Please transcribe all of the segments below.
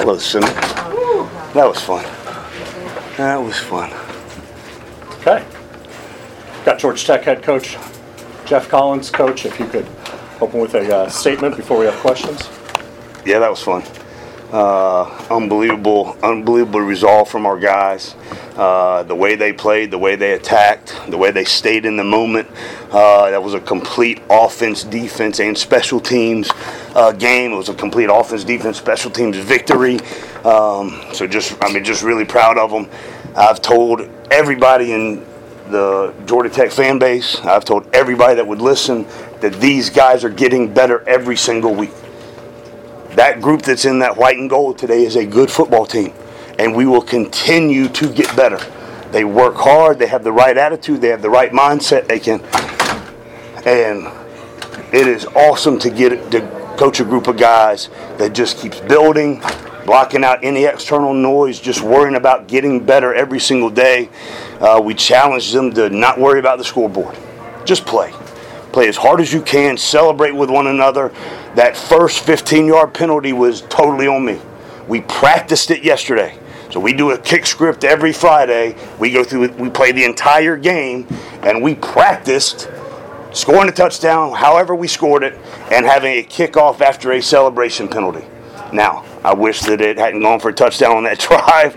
Hello, Simon. That was fun. That was fun. Okay. Got Georgia Tech head coach Geoff Collins. Coach, if you could open with a uh, statement before we have questions. Yeah, that was fun. Uh, unbelievable, unbelievable resolve from our guys. Uh, the way they played, the way they attacked, the way they stayed in the moment. Uh, that was a complete offense, defense, and special teams uh, game. It was a complete offense, defense, special teams victory. Um, so just, I mean, just really proud of them. I've told everybody in the Georgia Tech fan base, I've told everybody that would listen that these guys are getting better every single week that group that's in that white and gold today is a good football team, and we will continue to get better. They work hard, they have the right attitude, they have the right mindset. They can, and it is awesome to get to coach a group of guys that just keeps building, blocking out any external noise, just worrying about getting better every single day. Uh, we challenge them to not worry about the scoreboard, just play play as hard as you can, celebrate with one another. That first 15 yard penalty was totally on me. We practiced it yesterday. So we do a kick script every Friday. We go through we play the entire game and we practiced scoring a touchdown, however we scored it, and having a kickoff after a celebration penalty. Now, I wish that it hadn't gone for a touchdown on that drive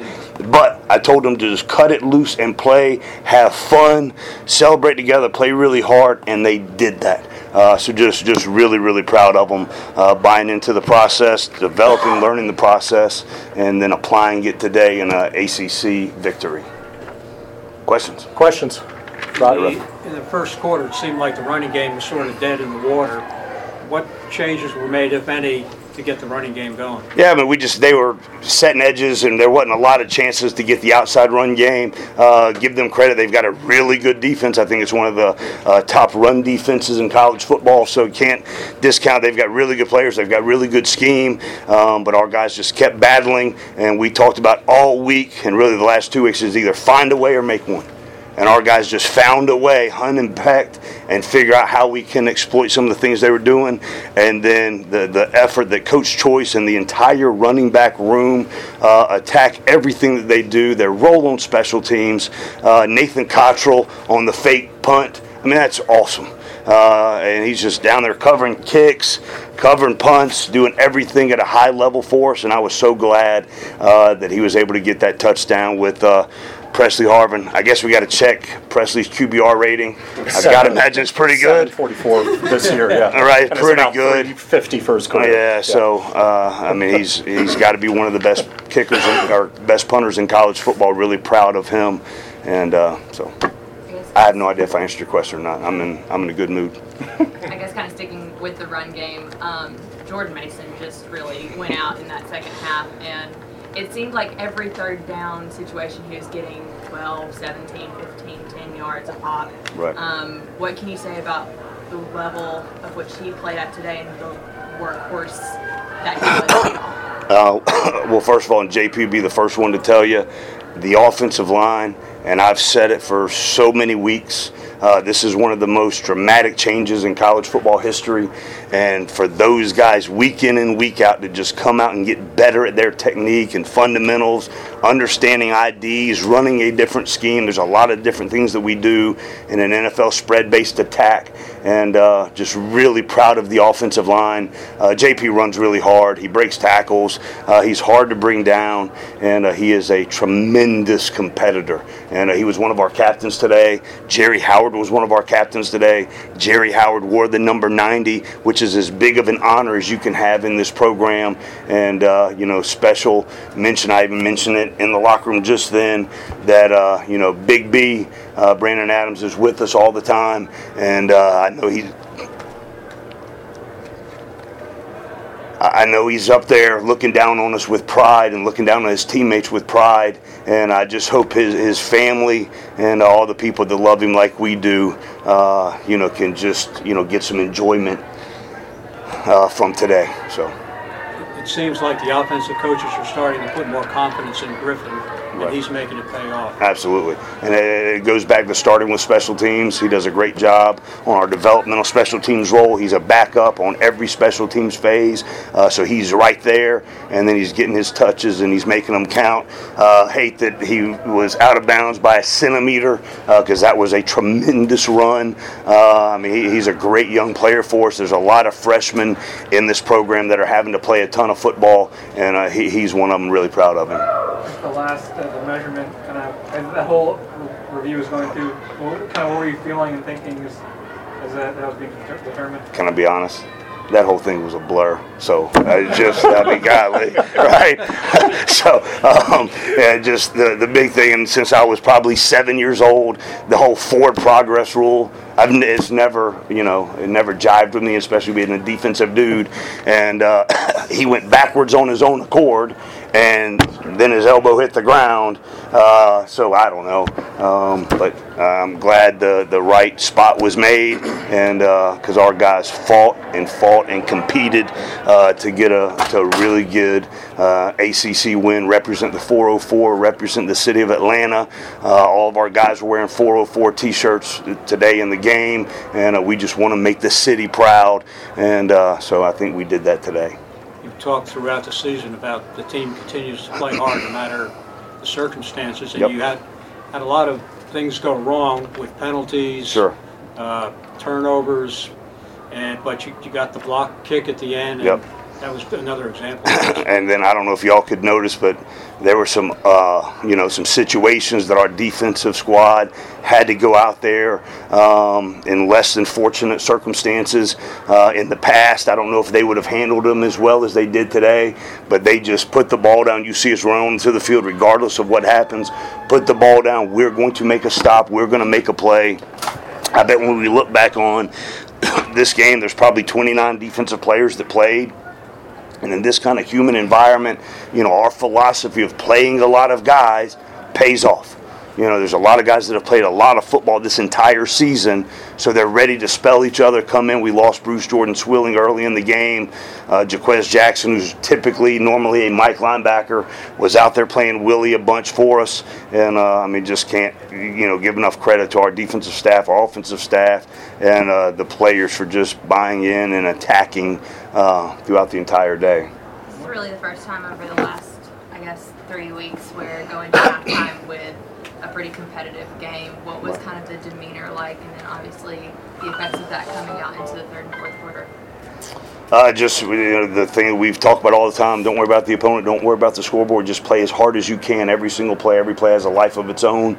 but I told them to just cut it loose and play, have fun, celebrate together, play really hard, and they did that. Uh, so just just really really proud of them uh, buying into the process, developing, learning the process, and then applying it today in an ACC victory. Questions? Questions? The, in the first quarter, it seemed like the running game was sort of dead in the water. What changes were made, if any, to get the running game going. Yeah, I mean, we just they were setting edges, and there wasn't a lot of chances to get the outside run game. Uh, give them credit; they've got a really good defense. I think it's one of the uh, top run defenses in college football. So you can't discount. They've got really good players. They've got really good scheme. Um, but our guys just kept battling, and we talked about all week, and really the last two weeks is either find a way or make one and our guys just found a way, hunt and pecked, and figure out how we can exploit some of the things they were doing. And then the, the effort that Coach Choice and the entire running back room uh, attack everything that they do. Their role on special teams, uh, Nathan Cottrell on the fake punt. I mean, that's awesome. Uh, and he's just down there covering kicks, covering punts, doing everything at a high level for us. And I was so glad uh, that he was able to get that touchdown with uh, Presley Harvin. I guess we got to check Presley's QBR rating. I've got to imagine it's pretty good. 44 this year, yeah. All right, pretty good. 50 first quarter. Yeah, yeah. so uh, I mean, he's he's got to be one of the best kickers in, or best punters in college football. Really proud of him, and uh, so I have no idea if I answered your question or not. I'm in I'm in a good mood. I guess kind of sticking with the run game. Um, Jordan Mason just really went out in that second half and it seemed like every third down situation he was getting 12, 17, 15, 10 yards a pop. Right. Um, what can you say about the level of which he played at today and the workhorse that he was? Uh, well, first of all, and JP would be the first one to tell you, the offensive line, and I've said it for so many weeks. Uh, this is one of the most dramatic changes in college football history. And for those guys, week in and week out, to just come out and get better at their technique and fundamentals, understanding IDs, running a different scheme. There's a lot of different things that we do in an NFL spread based attack. And uh, just really proud of the offensive line. Uh, JP runs really hard, he breaks tackles, uh, he's hard to bring down, and uh, he is a tremendous competitor. And uh, he was one of our captains today. Jerry Howard Howard was one of our captains today. Jerry Howard wore the number 90, which is as big of an honor as you can have in this program. And, uh, you know, special mention, I even mentioned it in the locker room just then, that, uh, you know, Big B, uh, Brandon Adams, is with us all the time. And uh, I know he's I know he's up there looking down on us with pride and looking down on his teammates with pride. And I just hope his, his family and all the people that love him like we do, uh, you know, can just, you know, get some enjoyment uh, from today. So. it seems like the offensive coaches are starting to put more confidence in Griffin, Right. he's making it pay off. Absolutely. And it, it goes back to starting with special teams. He does a great job on our developmental special teams role. He's a backup on every special teams phase. Uh, so he's right there, and then he's getting his touches and he's making them count. Uh, hate that he was out of bounds by a centimeter because that was a tremendous run. Uh, I mean, he, he's a great young player for us. There's a lot of freshmen in this program that are having to play a ton of football, and uh, he, he's one of them. Really proud of him. the last uh, the measurement kind of as the whole review was going through. What kind of what were you feeling and thinking as, as that, that was being determined? Can I be honest? That whole thing was a blur. So I just, I mean, golly, right? so, um, yeah, just the, the big thing, and since I was probably seven years old, the whole forward progress rule, I've, it's never, you know, it never jived with me, especially being a defensive dude. And uh, he went backwards on his own accord, and then his elbow hit the ground. Uh, so I don't know, um, but I'm glad the the right spot was made, and because our guys fought and fought and competed uh, to get a to a really good uh, ACC win, represent the 404, represent the city of Atlanta. Uh, all of our guys were wearing 404 T-shirts today in the game, and uh, we just want to make the city proud, and uh, so I think we did that today. You've talked throughout the season about the team continues to play hard no matter the circumstances, and Yep. you had had a lot of things go wrong with penalties, Sure. uh, turnovers, and but you, you got the block kick at the end, and Yep. That was another example. and then I don't know if y'all could notice, but there were some, uh, you know, some situations that our defensive squad had to go out there um, in less than fortunate circumstances. Uh, in the past, I don't know if they would have handled them as well as they did today, but they just put the ball down. You see us run onto the field, regardless of what happens. Put the ball down. We're going to make a stop. We're going to make a play. I bet when we look back on this game, there's probably 29 defensive players that played. And in this kind of human environment, you know, our philosophy of playing a lot of guys pays off. You know, there's a lot of guys that have played a lot of football this entire season, so they're ready to spell each other, come in. We lost Bruce Jordan Swilling early in the game. Uh, Jaquez Jackson, who's typically normally a Mike linebacker, was out there playing Willie a bunch for us. And, uh, I mean, just can't, you know, give enough credit to our defensive staff, our offensive staff, and uh, the players for just buying in and attacking uh, throughout the entire day. This is really the first time over the last, I guess, three weeks we're going to halftime with a pretty competitive game. What was kind of the demeanor like, and then obviously the effects of that coming out into the third and fourth quarter? Uh, just you know, the thing we've talked about all the time. Don't worry about the opponent. Don't worry about the scoreboard. Just play as hard as you can. Every single play. Every play has a life of its own.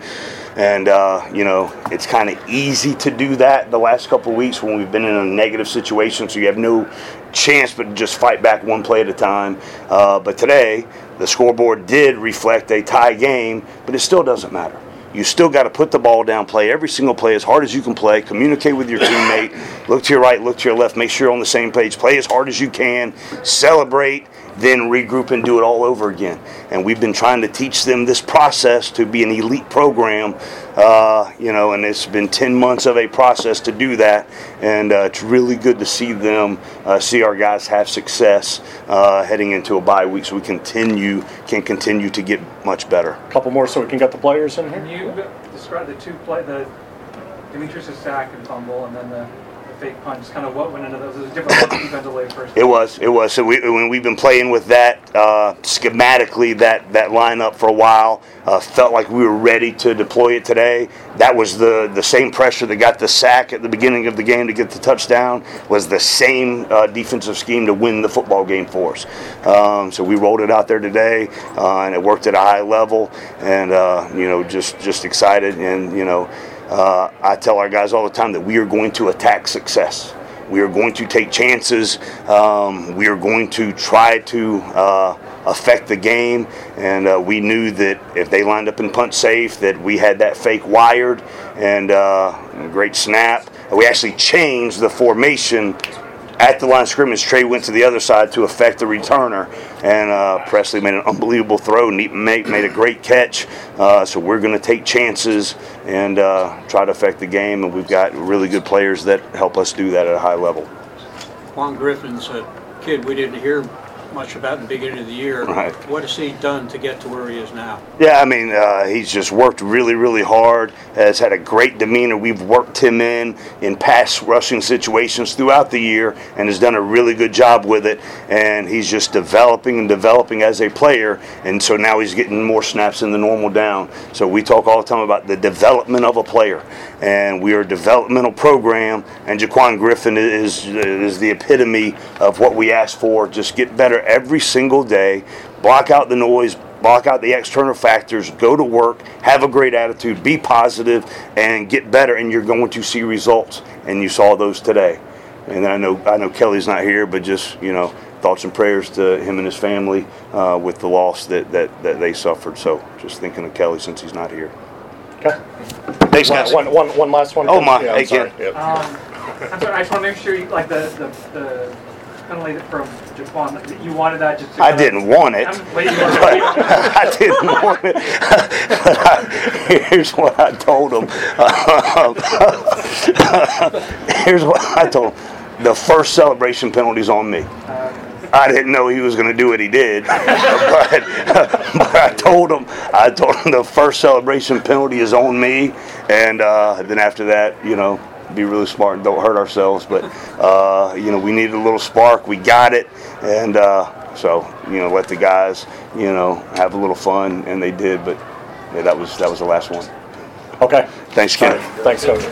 And uh, you know, it's kind of easy to do that the last couple weeks when we've been in a negative situation. So you have no chance but to just fight back one play at a time. Uh, but today, the scoreboard did reflect a tie game, but it still doesn't matter. You still got to put the ball down, play every single play as hard as you can play, communicate with your teammate, look to your right, look to your left, make sure you're on the same page, play as hard as you can, celebrate, then regroup and do it all over again. And we've been trying to teach them this process to be an elite program, uh, you know, and it's been 10 months of a process to do that. And uh, it's really good to see them, uh, see our guys have success uh, heading into a bye week so we continue, can continue to get much better. A Couple more so we can get the players in here. Can you describe the two play the Demetrius' sack and fumble, and then the, the fake punt? Kind of what went into those? It was a different at first. It was. It was. So we, when we've been playing with that uh, schematically, that that lineup for a while, uh, felt like we were ready to deploy it today. That was the the same pressure that got the sack at the beginning of the game to get the touchdown. Was the same uh, defensive scheme to win the football game for us. Um, so we rolled it out there today, uh, and it worked at a high level. And uh, you know, just just excited. And you know, uh, I tell our guys all the time that we are going to attack success. We are going to take chances. Um, we are going to try to uh, affect the game. And uh, we knew that if they lined up in punt safe, that we had that fake wired and uh, great snap. We actually changed the formation at the line of scrimmage. Trey went to the other side to affect the returner, and uh, Presley made an unbelievable throw. Neat made, made a great catch. Uh, so we're going to take chances and uh, try to affect the game. And we've got really good players that help us do that at a high level. Juan Griffin's a kid we didn't hear much about in the beginning of the year. Right. What has he done to get to where he is now? Yeah, I mean, uh, he's just worked really, really hard. Has had a great demeanor. We've worked him in in pass rushing situations throughout the year, and has done a really good job with it. And he's just developing and developing as a player. And so now he's getting more snaps in the normal down. So we talk all the time about the development of a player, and we are a developmental program. And Jaquan Griffin is is the epitome of what we ask for. Just get better every single day. Block out the noise block out the external factors, go to work, have a great attitude, be positive, and get better, and you're going to see results. And you saw those today. And I know I know Kelly's not here, but just you know, thoughts and prayers to him and his family uh, with the loss that, that that they suffered. So just thinking of Kelly since he's not here. Okay. Thanks, guys. One, one, one last one. Oh, my. Yeah, I'm Hey, sorry. Yeah. Um, I'm sorry, I just want to make sure, you, like, the, the, the penalty from that you wanted that just to. I didn't want it. But you but wanted I didn't want it. I, here's what I told him. here's what I told him. The first celebration penalty's on me. I didn't know he was going to do what he did, but, but I told him. I told him the first celebration penalty is on me, and uh, then after that, you know, be really smart and don't hurt ourselves. But uh, you know, we needed a little spark. We got it, and uh, so you know, let the guys, you know, have a little fun, and they did. But yeah, that was that was the last one. Okay. Thanks, Ken. right. Thanks, Coach.